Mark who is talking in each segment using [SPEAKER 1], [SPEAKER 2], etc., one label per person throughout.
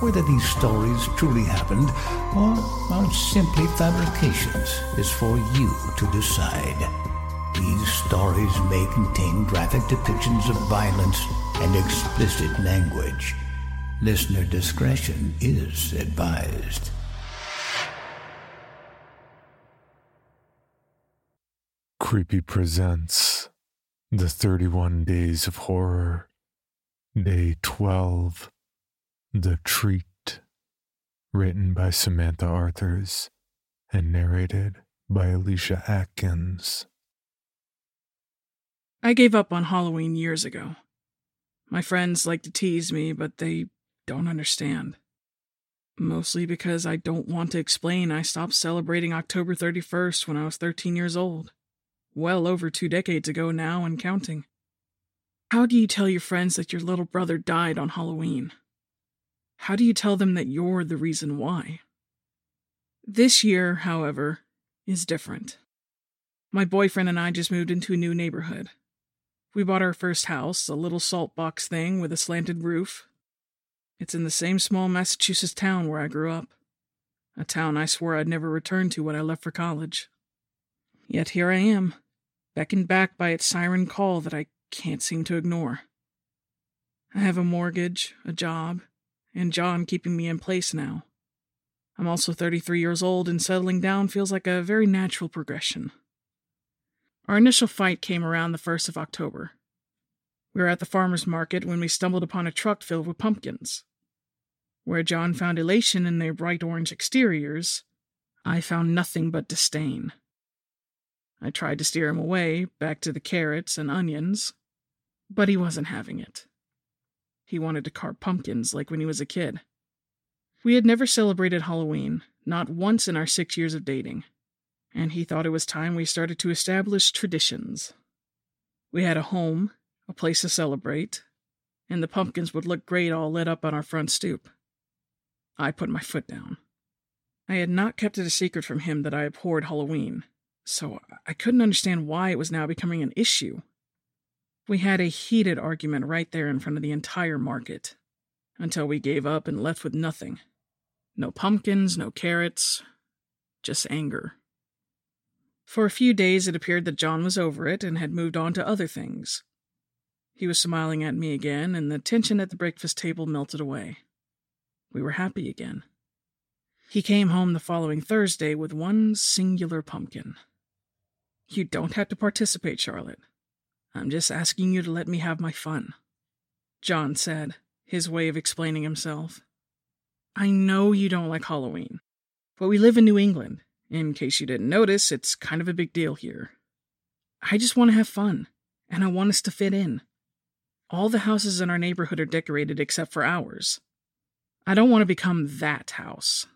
[SPEAKER 1] Whether these stories truly happened or are simply fabrications is for you to decide. These stories may contain graphic depictions of violence and explicit language. Listener discretion is advised.
[SPEAKER 2] Creepy presents The 31 Days of Horror, Day 12, The Treat, written by Samantha Arthurs and narrated by Alicia Atkins.
[SPEAKER 3] I gave up on Halloween years ago. My friends like to tease me, but they don't understand. Mostly because I don't want to explain I stopped celebrating October 31st when I was 13 years old. Well over two decades ago now and counting. How do you tell your friends that your little brother died on Halloween? How do you tell them that you're the reason why? This year, however, is different. My boyfriend and I just moved into a new neighborhood. We bought our first house, a little salt box thing with a slanted roof. It's in the same small Massachusetts town where I grew up, a town I swore I'd never return to when I left for college. Yet here I am, beckoned back by its siren call that I can't seem to ignore. I have a mortgage, a job, and John keeping me in place now. I'm also 33 years old, and settling down feels like a very natural progression. Our initial fight came around the 1st of October. We were at the farmer's market when we stumbled upon a truck filled with pumpkins. Where John found elation in their bright orange exteriors, I found nothing but disdain. I tried to steer him away, back to the carrots and onions, but he wasn't having it. He wanted to carve pumpkins like when he was a kid. We had never celebrated Halloween, not once in our six years of dating and he thought it was time we started to establish traditions. We had a home, a place to celebrate, and the pumpkins would look great all lit up on our front stoop. I put my foot down. I had not kept it a secret from him that I abhorred Halloween, so I couldn't understand why it was now becoming an issue. We had a heated argument right there in front of the entire market, until we gave up and left with nothing. No pumpkins, no carrots, just anger. For a few days it appeared that John was over it and had moved on to other things. He was smiling at me again, and the tension at the breakfast table melted away. We were happy again. He came home the following Thursday with one singular pumpkin. You don't have to participate, Charlotte. I'm just asking you to let me have my fun. John said, his way of explaining himself. I know you don't like Halloween, but we live in New England, in case you didn't notice, it's kind of a big deal here. I just want to have fun, and I want us to fit in. All the houses in our neighborhood are decorated except for ours. I don't want to become that house.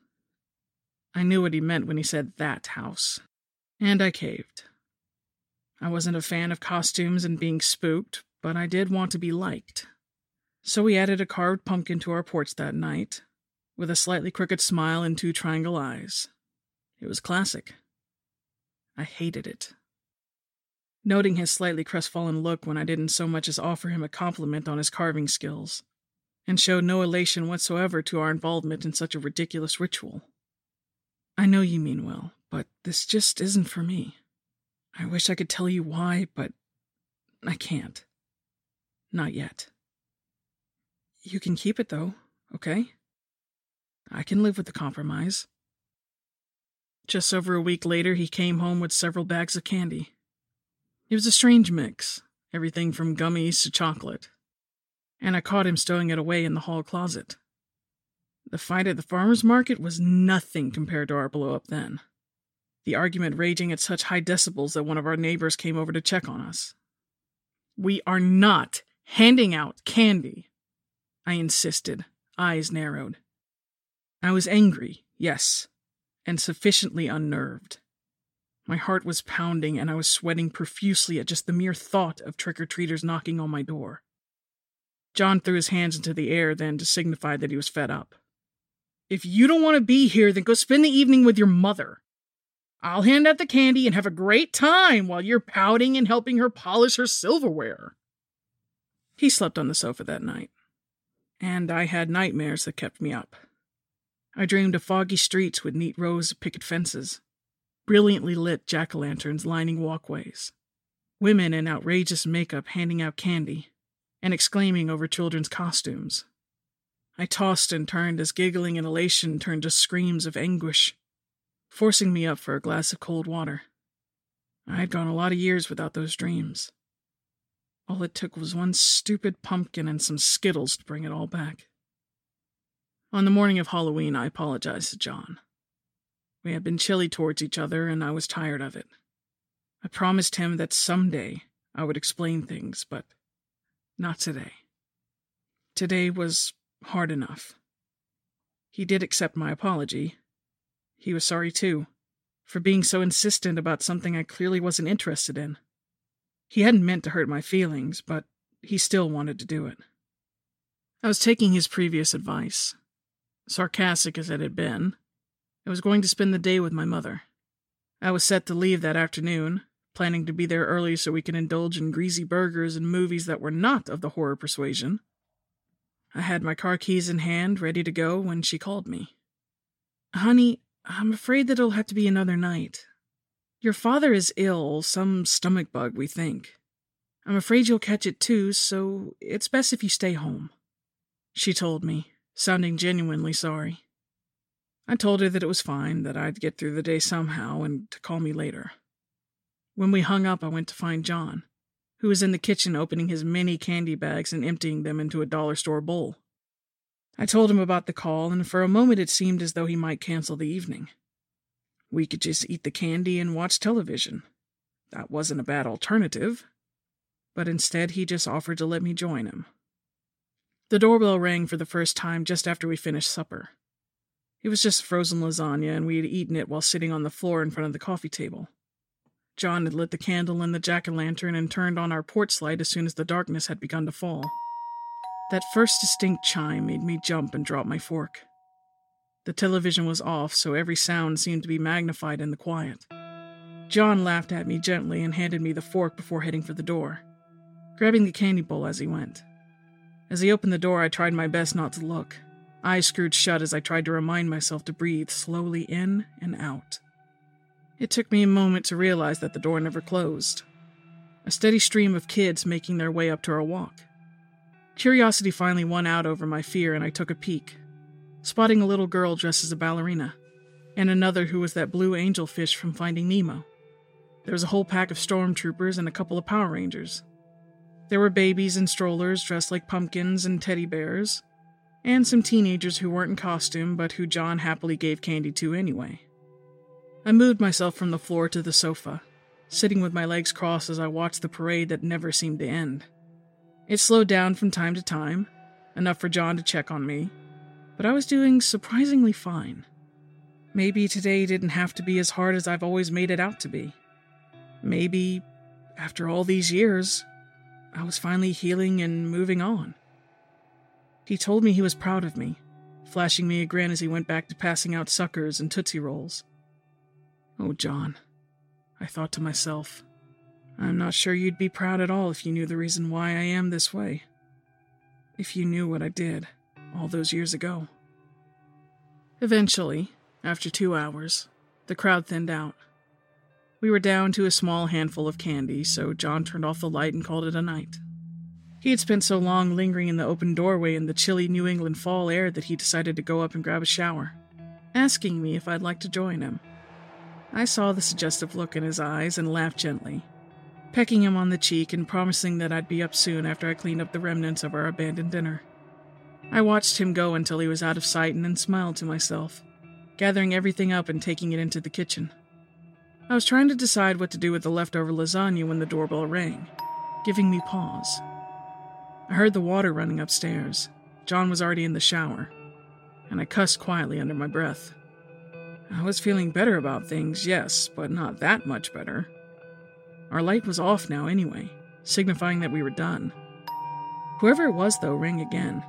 [SPEAKER 3] I knew what he meant when he said that house, and I caved. I wasn't a fan of costumes and being spooked, but I did want to be liked. So we added a carved pumpkin to our porch that night, with a slightly crooked smile and two triangle eyes. It was classic. I hated it. Noting his slightly crestfallen look when I didn't so much as offer him a compliment on his carving skills, and showed no elation whatsoever to our involvement in such a ridiculous ritual. I know you mean well, but this just isn't for me. I wish I could tell you why, but I can't. Not yet. You can keep it, though, okay? I can live with the compromise. Just over a week later, he came home with several bags of candy. It was a strange mix, everything from gummies to chocolate. And I caught him stowing it away in the hall closet. The fight at the farmer's market was nothing compared to our blow up then. The argument raging at such high decibels that one of our neighbors came over to check on us. We are not handing out candy, I insisted, eyes narrowed. I was angry, yes, and sufficiently unnerved. My heart was pounding, and I was sweating profusely at just the mere thought of trick or treaters knocking on my door. John threw his hands into the air then to signify that he was fed up. If you don't want to be here, then go spend the evening with your mother. I'll hand out the candy and have a great time while you're pouting and helping her polish her silverware. He slept on the sofa that night, and I had nightmares that kept me up. I dreamed of foggy streets with neat rows of picket fences, brilliantly lit jack o' lanterns lining walkways, women in outrageous makeup handing out candy and exclaiming over children's costumes. I tossed and turned as giggling and elation turned to screams of anguish, forcing me up for a glass of cold water. I had gone a lot of years without those dreams. All it took was one stupid pumpkin and some Skittles to bring it all back. On the morning of Halloween, I apologized to John. We had been chilly towards each other, and I was tired of it. I promised him that someday I would explain things, but not today. Today was hard enough. He did accept my apology. He was sorry, too, for being so insistent about something I clearly wasn't interested in. He hadn't meant to hurt my feelings, but he still wanted to do it. I was taking his previous advice. Sarcastic as it had been, I was going to spend the day with my mother. I was set to leave that afternoon, planning to be there early so we could indulge in greasy burgers and movies that were not of the horror persuasion. I had my car keys in hand, ready to go, when she called me. Honey, I'm afraid that it'll have to be another night. Your father is ill, some stomach bug, we think. I'm afraid you'll catch it too, so it's best if you stay home. She told me, sounding genuinely sorry. I told her that it was fine, that I'd get through the day somehow, and to call me later. When we hung up, I went to find John who was in the kitchen opening his many candy bags and emptying them into a dollar store bowl. I told him about the call, and for a moment it seemed as though he might cancel the evening. We could just eat the candy and watch television. That wasn't a bad alternative. But instead, he just offered to let me join him. The doorbell rang for the first time just after we finished supper. It was just frozen lasagna, and we had eaten it while sitting on the floor in front of the coffee table. John had lit the candle in the jack o' lantern and turned on our porch light as soon as the darkness had begun to fall. That first distinct chime made me jump and drop my fork. The television was off, so every sound seemed to be magnified in the quiet. John laughed at me gently and handed me the fork before heading for the door, grabbing the candy bowl as he went. As he opened the door, I tried my best not to look, eyes screwed shut as I tried to remind myself to breathe slowly in and out. It took me a moment to realize that the door never closed. A steady stream of kids making their way up to our walk. Curiosity finally won out over my fear, and I took a peek, spotting a little girl dressed as a ballerina, and another who was that blue angelfish from Finding Nemo. There was a whole pack of stormtroopers and a couple of Power Rangers. There were babies in strollers dressed like pumpkins and teddy bears, and some teenagers who weren't in costume but who John happily gave candy to anyway. I moved myself from the floor to the sofa, sitting with my legs crossed as I watched the parade that never seemed to end. It slowed down from time to time, enough for John to check on me, but I was doing surprisingly fine. Maybe today didn't have to be as hard as I've always made it out to be. Maybe, after all these years, I was finally healing and moving on. He told me he was proud of me, flashing me a grin as he went back to passing out suckers and Tootsie Rolls. Oh, John, I thought to myself, I'm not sure you'd be proud at all if you knew the reason why I am this way. If you knew what I did all those years ago. Eventually, after two hours, the crowd thinned out. We were down to a small handful of candy, so John turned off the light and called it a night. He had spent so long lingering in the open doorway in the chilly New England fall air that he decided to go up and grab a shower, asking me if I'd like to join him. I saw the suggestive look in his eyes and laughed gently, pecking him on the cheek and promising that I'd be up soon after I cleaned up the remnants of our abandoned dinner. I watched him go until he was out of sight and then smiled to myself, gathering everything up and taking it into the kitchen. I was trying to decide what to do with the leftover lasagna when the doorbell rang, giving me pause. I heard the water running upstairs. John was already in the shower, and I cussed quietly under my breath. I was feeling better about things, yes, but not that much better. Our light was off now anyway, signifying that we were done. Whoever it was, though, rang again,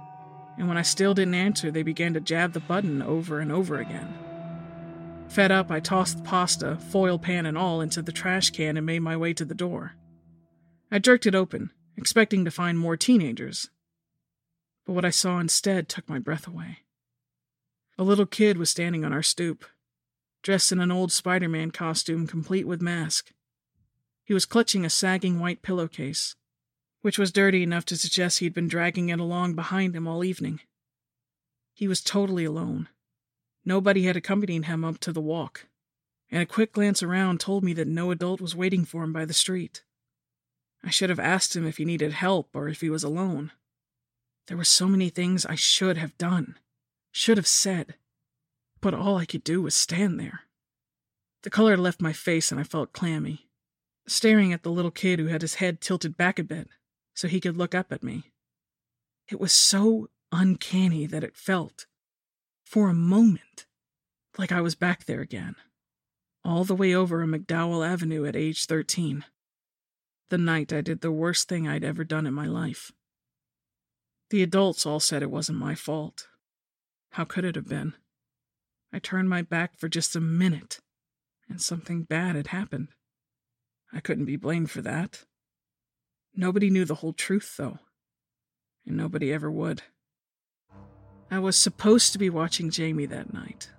[SPEAKER 3] and when I still didn't answer, they began to jab the button over and over again. Fed up, I tossed the pasta, foil pan and all, into the trash can and made my way to the door. I jerked it open, expecting to find more teenagers. But what I saw instead took my breath away. A little kid was standing on our stoop, dressed in an old Spider Man costume complete with mask. He was clutching a sagging white pillowcase, which was dirty enough to suggest he'd been dragging it along behind him all evening. He was totally alone. Nobody had accompanied him up to the walk, and a quick glance around told me that no adult was waiting for him by the street. I should have asked him if he needed help or if he was alone. There were so many things I should have done, should have said, but all I could do was stand there. The color left my face and I felt clammy, staring at the little kid who had his head tilted back a bit so he could look up at me. It was so uncanny that it felt, for a moment, like I was back there again, all the way over McDowell Avenue at age 13 the night I did the worst thing I'd ever done in my life. The adults all said it wasn't my fault. How could it have been? I turned my back for just a minute, and something bad had happened. I couldn't be blamed for that. Nobody knew the whole truth, though, and nobody ever would. I was supposed to be watching Jamie that night,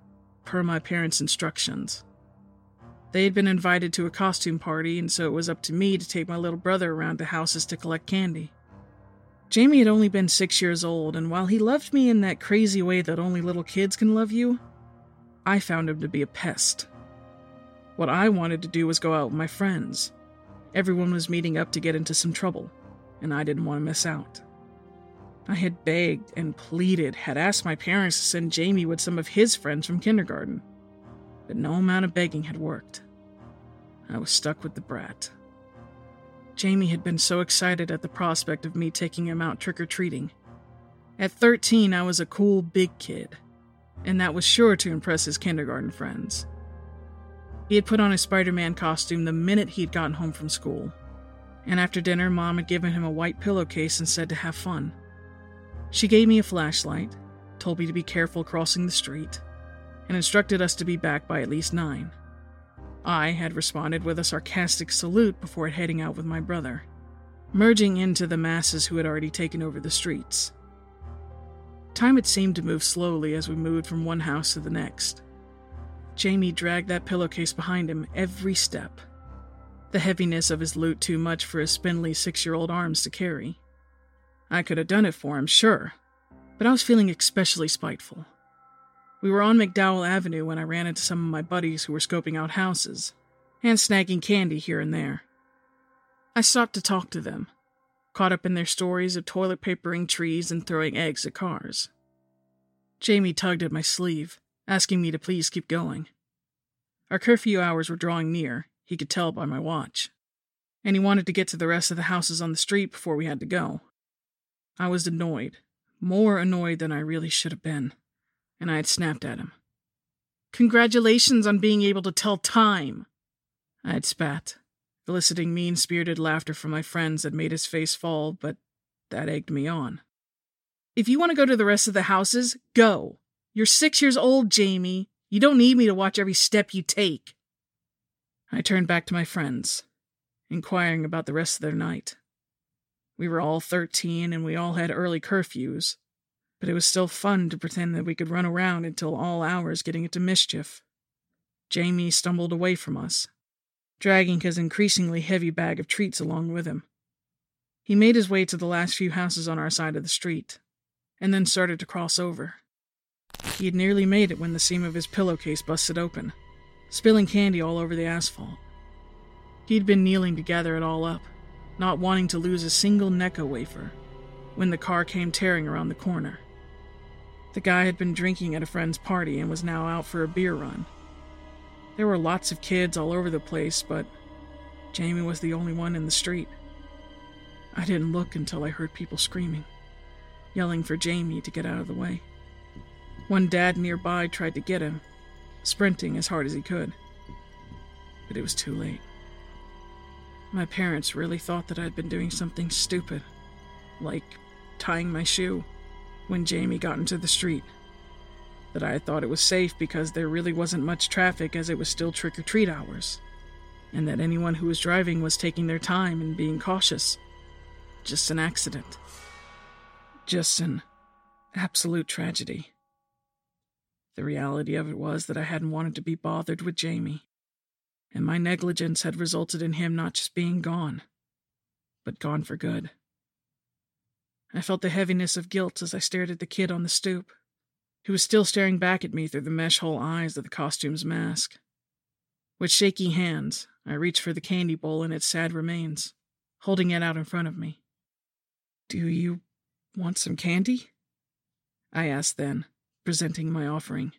[SPEAKER 3] per my parents' instructions. They had been invited to a costume party, and so it was up to me to take my little brother around to houses to collect candy. Jamie had only been six years old, and while he loved me in that crazy way that only little kids can love you, I found him to be a pest. What I wanted to do was go out with my friends. Everyone was meeting up to get into some trouble, and I didn't want to miss out. I had begged and pleaded, had asked my parents to send Jamie with some of his friends from kindergarten, but no amount of begging had worked. I was stuck with the brat. Jamie had been so excited at the prospect of me taking him out trick or treating. At 13, I was a cool big kid, and that was sure to impress his kindergarten friends. He had put on his Spider Man costume the minute he'd gotten home from school, and after dinner, Mom had given him a white pillowcase and said to have fun. She gave me a flashlight, told me to be careful crossing the street, and instructed us to be back by at least nine. I had responded with a sarcastic salute before heading out with my brother, merging into the masses who had already taken over the streets. Time had seemed to move slowly as we moved from one house to the next. Jamie dragged that pillowcase behind him every step, the heaviness of his loot too much for his spindly six year old arms to carry. I could have done it for him, sure, but I was feeling especially spiteful. We were on McDowell Avenue when I ran into some of my buddies who were scoping out houses and snagging candy here and there. I stopped to talk to them, caught up in their stories of toilet papering trees and throwing eggs at cars. Jamie tugged at my sleeve, asking me to please keep going. Our curfew hours were drawing near, he could tell by my watch, and he wanted to get to the rest of the houses on the street before we had to go. I was annoyed, more annoyed than I really should have been and I had snapped at him. Congratulations on being able to tell time! I had spat, eliciting mean spirited laughter from my friends that made his face fall, but that egged me on. If you want to go to the rest of the houses, go. You're six years old, Jamie. You don't need me to watch every step you take. I turned back to my friends, inquiring about the rest of their night. We were all thirteen and we all had early curfews, but it was still fun to pretend that we could run around until all hours getting into mischief. Jamie stumbled away from us, dragging his increasingly heavy bag of treats along with him. He made his way to the last few houses on our side of the street, and then started to cross over. He had nearly made it when the seam of his pillowcase busted open, spilling candy all over the asphalt. He'd been kneeling to gather it all up, not wanting to lose a single Necco wafer, when the car came tearing around the corner. The guy had been drinking at a friend's party and was now out for a beer run. There were lots of kids all over the place, but Jamie was the only one in the street. I didn't look until I heard people screaming, yelling for Jamie to get out of the way. One dad nearby tried to get him, sprinting as hard as he could. But it was too late. My parents really thought that I'd been doing something stupid, like tying my shoe, when Jamie got into the street. That I had thought it was safe because there really wasn't much traffic as it was still trick or treat hours, and that anyone who was driving was taking their time and being cautious. Just an accident. Just an absolute tragedy. The reality of it was that I hadn't wanted to be bothered with Jamie, and my negligence had resulted in him not just being gone, but gone for good. I felt the heaviness of guilt as I stared at the kid on the stoop, who was still staring back at me through the mesh hole eyes of the costume's mask. With shaky hands, I reached for the candy bowl and its sad remains, holding it out in front of me. Do you want some candy? I asked then, presenting my offering.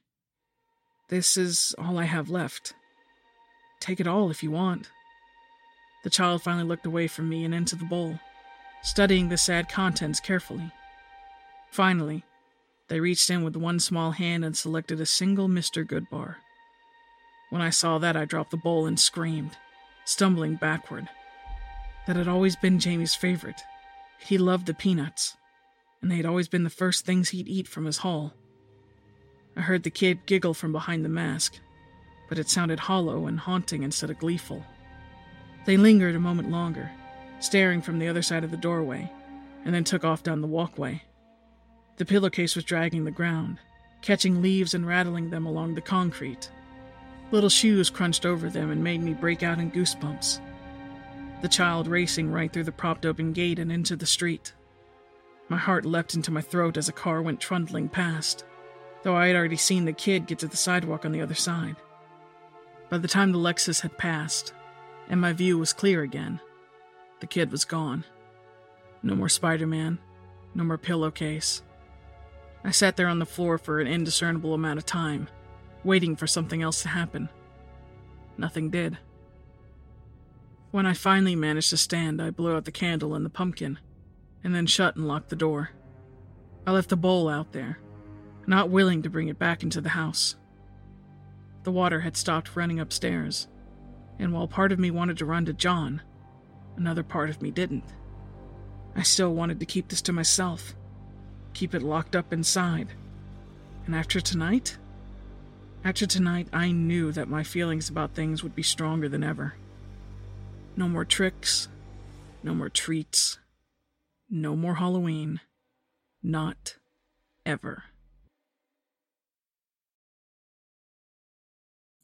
[SPEAKER 3] This is all I have left. Take it all if you want. The child finally looked away from me and into the bowl, studying the sad contents carefully. Finally, they reached in with one small hand and selected a single Mr. Goodbar. When I saw that, I dropped the bowl and screamed, stumbling backward. That had always been Jamie's favorite. He loved the peanuts, and they had always been the first things he'd eat from his haul. I heard the kid giggle from behind the mask, but it sounded hollow and haunting instead of gleeful. They lingered a moment longer, staring from the other side of the doorway, and then took off down the walkway. The pillowcase was dragging the ground, catching leaves and rattling them along the concrete. Little shoes crunched over them and made me break out in goosebumps. The child racing right through the propped open gate and into the street. My heart leapt into my throat as a car went trundling past though I had already seen the kid get to the sidewalk on the other side. By the time the Lexus had passed, and my view was clear again, the kid was gone. No more Spider Man, no more pillowcase. I sat there on the floor for an indiscernible amount of time, waiting for something else to happen. Nothing did. When I finally managed to stand, I blew out the candle and the pumpkin, and then shut and locked the door. I left the bowl out there, not willing to bring it back into the house. The water had stopped running upstairs, and while part of me wanted to run to John, another part of me didn't. I still wanted to keep this to myself, keep it locked up inside. And after tonight? After tonight, I knew that my feelings about things would be stronger than ever. No more tricks, no more treats, no more Halloween. Not ever.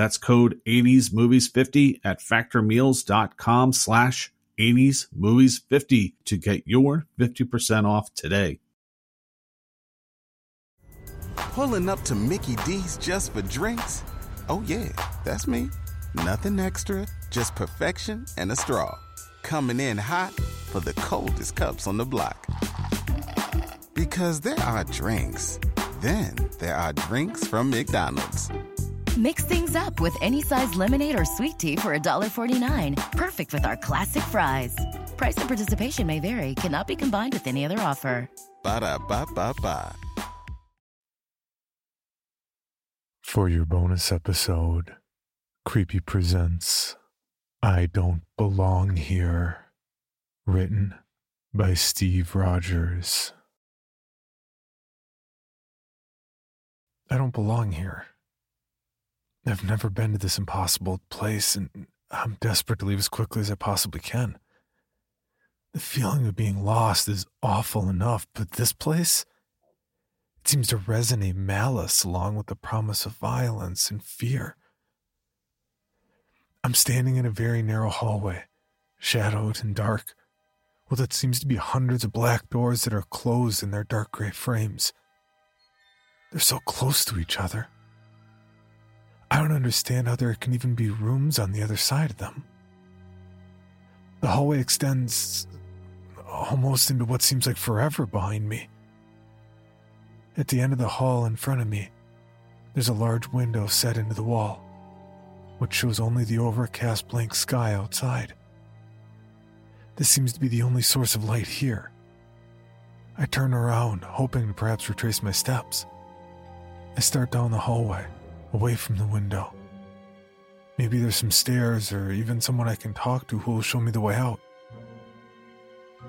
[SPEAKER 4] That's code 80smovies50 at factormeals.com slash 80smovies50 to get your 50% off today.
[SPEAKER 5] Pulling up to Mickey D's just for drinks? Oh yeah, that's me. Nothing extra, just perfection and a straw. Coming in hot for the coldest cups on the block. Because there are drinks Then there are drinks from McDonald's.
[SPEAKER 6] Mix things up with any size lemonade or sweet tea for $1.49. Perfect with our classic fries. Price and participation may vary, cannot be combined with any other offer.
[SPEAKER 5] Ba da ba ba ba.
[SPEAKER 2] For your bonus episode, Creepy presents I Don't Belong Here, written by Steve Rogers. I don't belong here. I've never been to this impossible place, and I'm desperate to leave as quickly as I possibly can. The feeling of being lost is awful enough, but this place? It seems to resonate malice along with the promise of violence and fear. I'm standing in a very narrow hallway, shadowed and dark, with what seems to be hundreds of black doors that are closed in their dark gray frames. They're so close to each other. I don't understand how there can even be rooms on the other side of them. The hallway extends almost into what seems like forever behind me. At the end of the hall in front of me, there's a large window set into the wall, which shows only the overcast blank sky outside. This seems to be the only source of light here. I turn around, hoping to perhaps retrace my steps. I start down the hallway, away from the window. Maybe there's some stairs or even someone I can talk to who will show me the way out.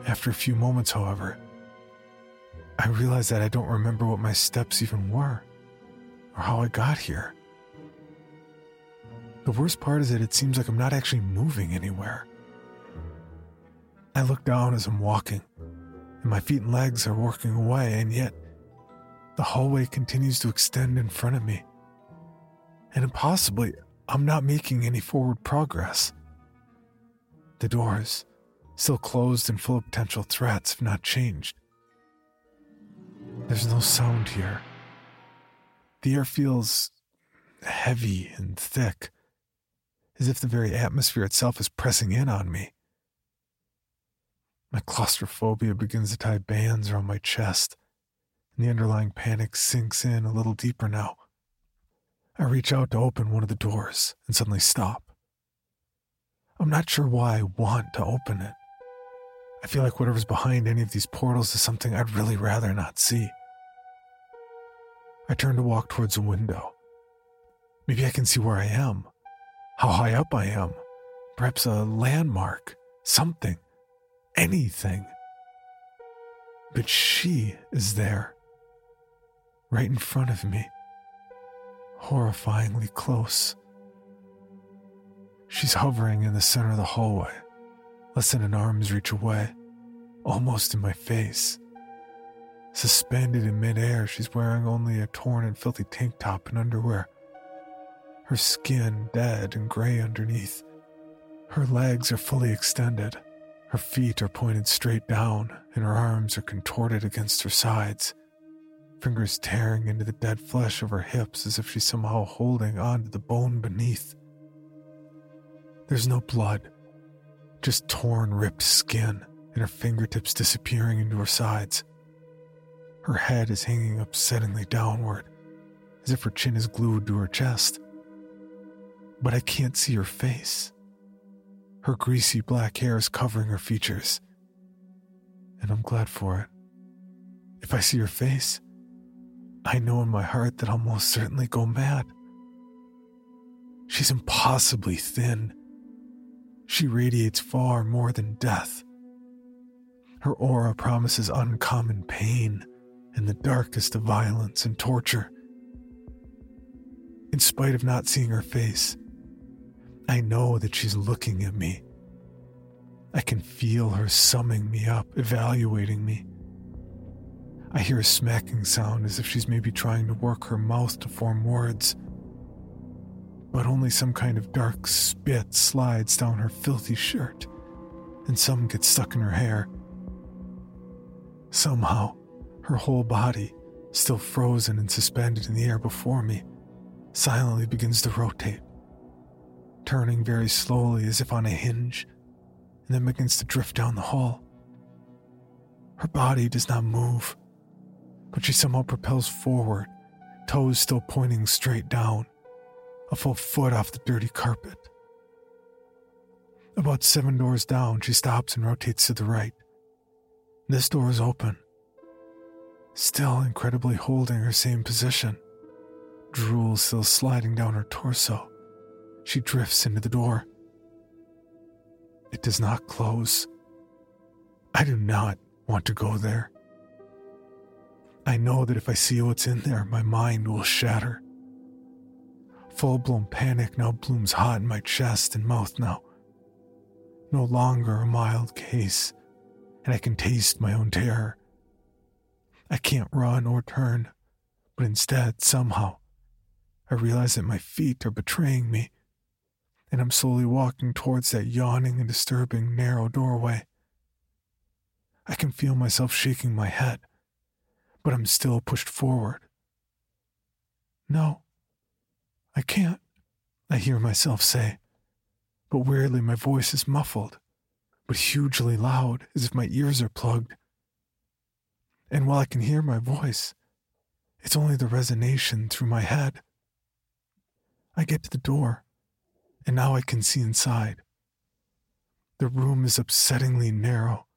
[SPEAKER 2] After a few moments, however, I realize that I don't remember what my steps even were or how I got here. The worst part is that it seems like I'm not actually moving anywhere. I look down as I'm walking, and my feet and legs are working away, and yet the hallway continues to extend in front of me. And impossibly, I'm not making any forward progress. The doors, still closed and full of potential threats, have not changed. There's no sound here. The air feels heavy and thick, as if the very atmosphere itself is pressing in on me. My claustrophobia begins to tie bands around my chest, and the underlying panic sinks in a little deeper now. I reach out to open one of the doors and suddenly stop. I'm not sure why I want to open it. I feel like whatever's behind any of these portals is something I'd really rather not see. I turn to walk towards a window. Maybe I can see where I am, how high up I am, perhaps a landmark, something, anything. But she is there, right in front of me, horrifyingly close. She's hovering in the center of the hallway, less than an arm's reach away, almost in my face. Suspended in midair, she's wearing only a torn and filthy tank top and underwear. Her skin dead and gray underneath. Her legs are fully extended. Her feet are pointed straight down, and her arms are contorted against her sides, fingers tearing into the dead flesh of her hips as if she's somehow holding on to the bone beneath. There's no blood, just torn, ripped skin, and her fingertips disappearing into her sides. Her head is hanging upsettingly downward, as if her chin is glued to her chest. But I can't see her face. Her greasy black hair is covering her features, and I'm glad for it. If I see her face, I know in my heart that I'll most certainly go mad. She's impossibly thin. She radiates far more than death. Her aura promises uncommon pain and the darkest of violence and torture. In spite of not seeing her face, I know that she's looking at me. I can feel her summing me up, evaluating me. I hear a smacking sound as if she's maybe trying to work her mouth to form words. But only some kind of dark spit slides down her filthy shirt, and some gets stuck in her hair. Somehow, her whole body, still frozen and suspended in the air before me, silently begins to rotate, turning very slowly as if on a hinge, and then begins to drift down the hall. Her body does not move, but she somehow propels forward, toes still pointing straight down, a full foot off the dirty carpet. About seven doors down, she stops and rotates to the right. This door is open, still incredibly holding her same position. Drool still sliding down her torso. She drifts into the door. It does not close. I do not want to go there. I know that if I see what's in there, my mind will shatter. Full blown panic now blooms hot in my chest and mouth now. No longer a mild case, and I can taste my own terror. I can't run or turn, but instead, somehow, I realize that my feet are betraying me, and I'm slowly walking towards that yawning and disturbing narrow doorway. I can feel myself shaking my head but I'm still pushed forward. No, I can't, I hear myself say, but weirdly my voice is muffled, but hugely loud, as if my ears are plugged. And while I can hear my voice, it's only the resonation through my head. I get to the door, and now I can see inside. The room is upsettingly narrow,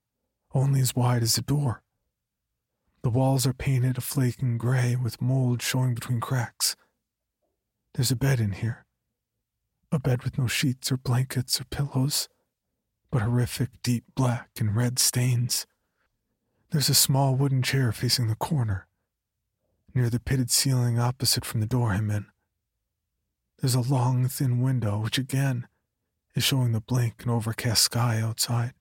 [SPEAKER 2] only as wide as the door. The walls are painted a flaking gray with mold showing between cracks. There's a bed in here. A bed with no sheets or blankets or pillows, but horrific deep black and red stains. There's a small wooden chair facing the corner, near the pitted ceiling opposite from the door I'm in. There's a long, thin window, which again is showing the blank and overcast sky outside.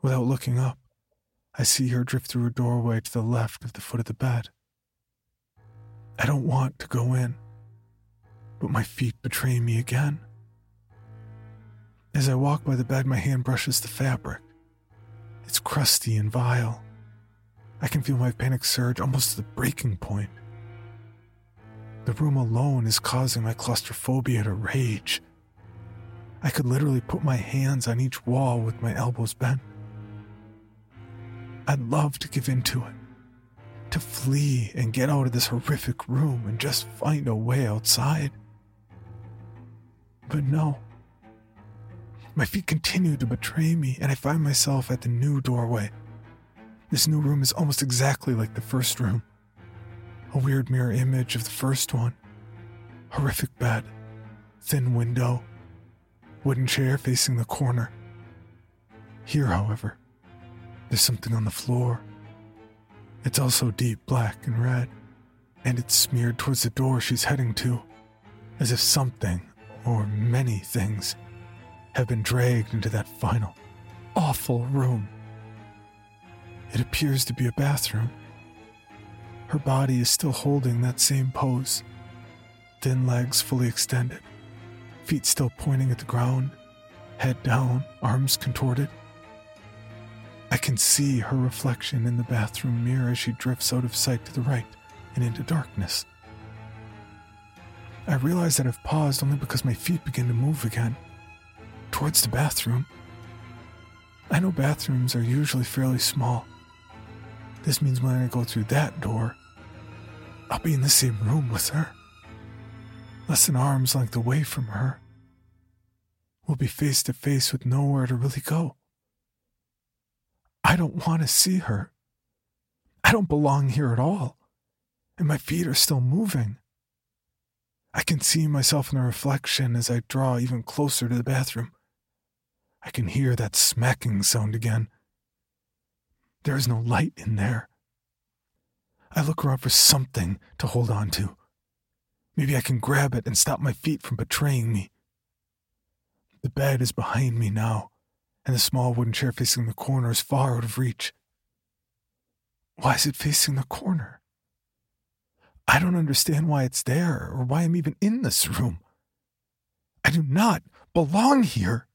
[SPEAKER 2] Without looking up, I see her drift through a doorway to the left of the foot of the bed. I don't want to go in, but my feet betray me again. As I walk by the bed, my hand brushes the fabric. It's crusty and vile. I can feel my panic surge almost to the breaking point. The room alone is causing my claustrophobia to rage. I could literally put my hands on each wall with my elbows bent. I'd love to give in to it, to flee and get out of this horrific room and just find a way outside. But no. My feet continue to betray me, and I find myself at the new doorway. This new room is almost exactly like the first room a weird mirror image of the first one. Horrific bed, thin window, wooden chair facing the corner. Here, however, there's something on the floor. It's also deep black and red, and it's smeared towards the door she's heading to, as if something, or many things, have been dragged into that final, awful room. It appears to be a bathroom. Her body is still holding that same pose, thin legs fully extended, feet still pointing at the ground, head down, arms contorted. I can see her reflection in the bathroom mirror as she drifts out of sight to the right and into darkness. I realize that I've paused only because my feet begin to move again, towards the bathroom. I know bathrooms are usually fairly small. This means when I go through that door, I'll be in the same room with her. Less than arm's length away from her. We'll be face to face with nowhere to really go. I don't want to see her. I don't belong here at all. And my feet are still moving. I can see myself in the reflection as I draw even closer to the bathroom. I can hear that smacking sound again. There is no light in there. I look around for something to hold on to. Maybe I can grab it and stop my feet from betraying me. The bed is behind me now, and the small wooden chair facing the corner is far out of reach. Why is it facing the corner? I don't understand why it's there or why I'm even in this room. I do not belong here.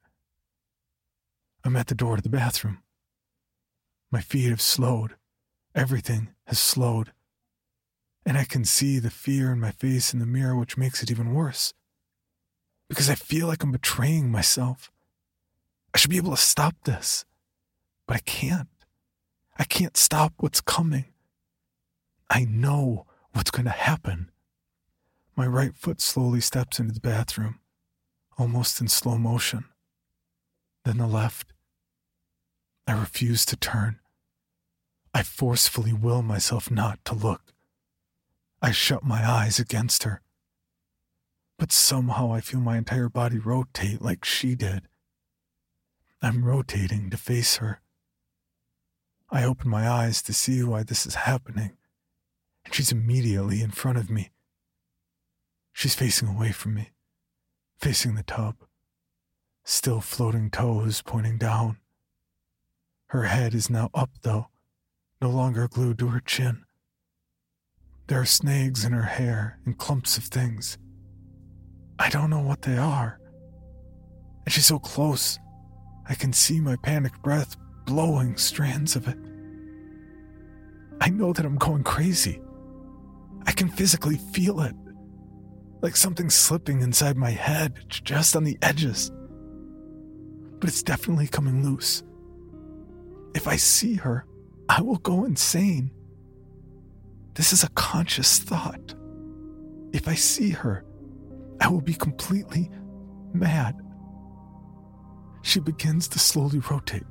[SPEAKER 2] I'm at the door to the bathroom. My feet have slowed. Everything has slowed. And I can see the fear in my face in the mirror, which makes it even worse. Because I feel like I'm betraying myself. I should be able to stop this, but I can't. I can't stop what's coming. I know what's going to happen. My right foot slowly steps into the bathroom, almost in slow motion. Then the left. I refuse to turn. I forcefully will myself not to look. I shut my eyes against her. But somehow I feel my entire body rotate like she did. I'm rotating to face her. I open my eyes to see why this is happening, and she's immediately in front of me. She's facing away from me, facing the tub, still floating toes pointing down. Her head is now up, though, no longer glued to her chin. There are snags in her hair and clumps of things. I don't know what they are. And she's so close, I can see my panic breath blowing strands of it. I know that I'm going crazy. I can physically feel it. Like something slipping inside my head, just on the edges. But it's definitely coming loose. If I see her, I will go insane. This is a conscious thought. If I see her, I will be completely mad. She begins to slowly rotate.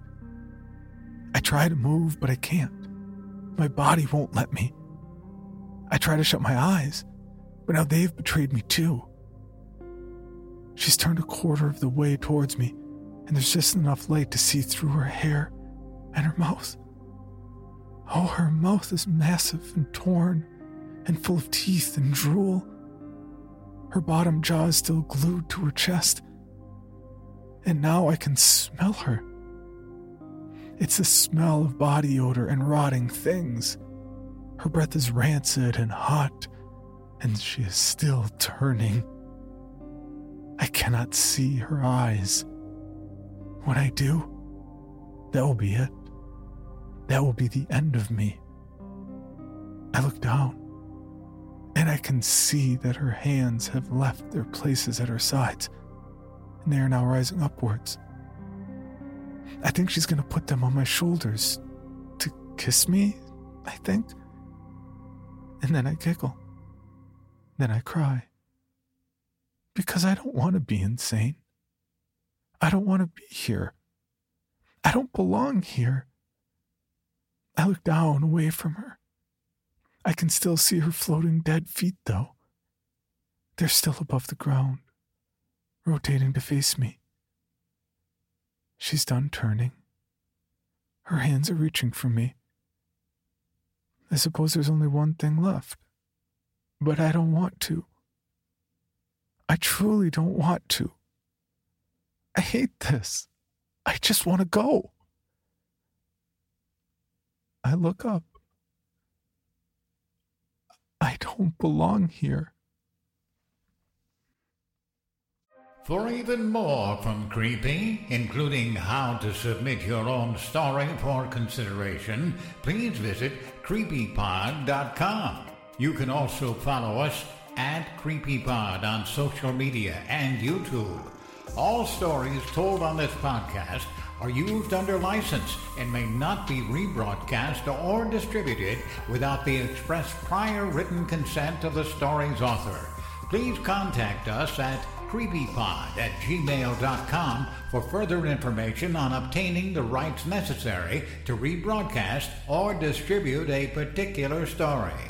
[SPEAKER 2] I try to move, but I can't. My body won't let me. I try to shut my eyes, but now they've betrayed me too. She's turned a quarter of the way towards me, and there's just enough light to see through her hair and her mouth. Oh, her mouth is massive and torn and full of teeth and drool. Her bottom jaw is still glued to her chest. And now I can smell her. It's the smell of body odor and rotting things. Her breath is rancid and hot, and she is still turning. I cannot see her eyes. When I do, that will be it. That will be the end of me. I look down, and I can see that her hands have left their places at her sides, and they are now rising upwards. I think she's going to put them on my shoulders to kiss me, I think. And then I giggle. Then I cry. Because I don't want to be insane. I don't want to be here. I don't belong here. I look down away from her. I can still see her floating dead feet, though. They're still above the ground, rotating to face me. She's done turning. Her hands are reaching for me. I suppose there's only one thing left. But I don't want to. I truly don't want to. I hate this. I just want to go. I look up. I don't belong here.
[SPEAKER 1] For even more from Creepy, including how to submit your own story for consideration, please visit creepypod.com. You can also follow us at CreepyPod on social media and YouTube. All stories told on this podcast are used under license and may not be rebroadcast or distributed without the express prior written consent of the story's author. Please contact us at creepypod at gmail.com for further information on obtaining the rights necessary to rebroadcast or distribute a particular story.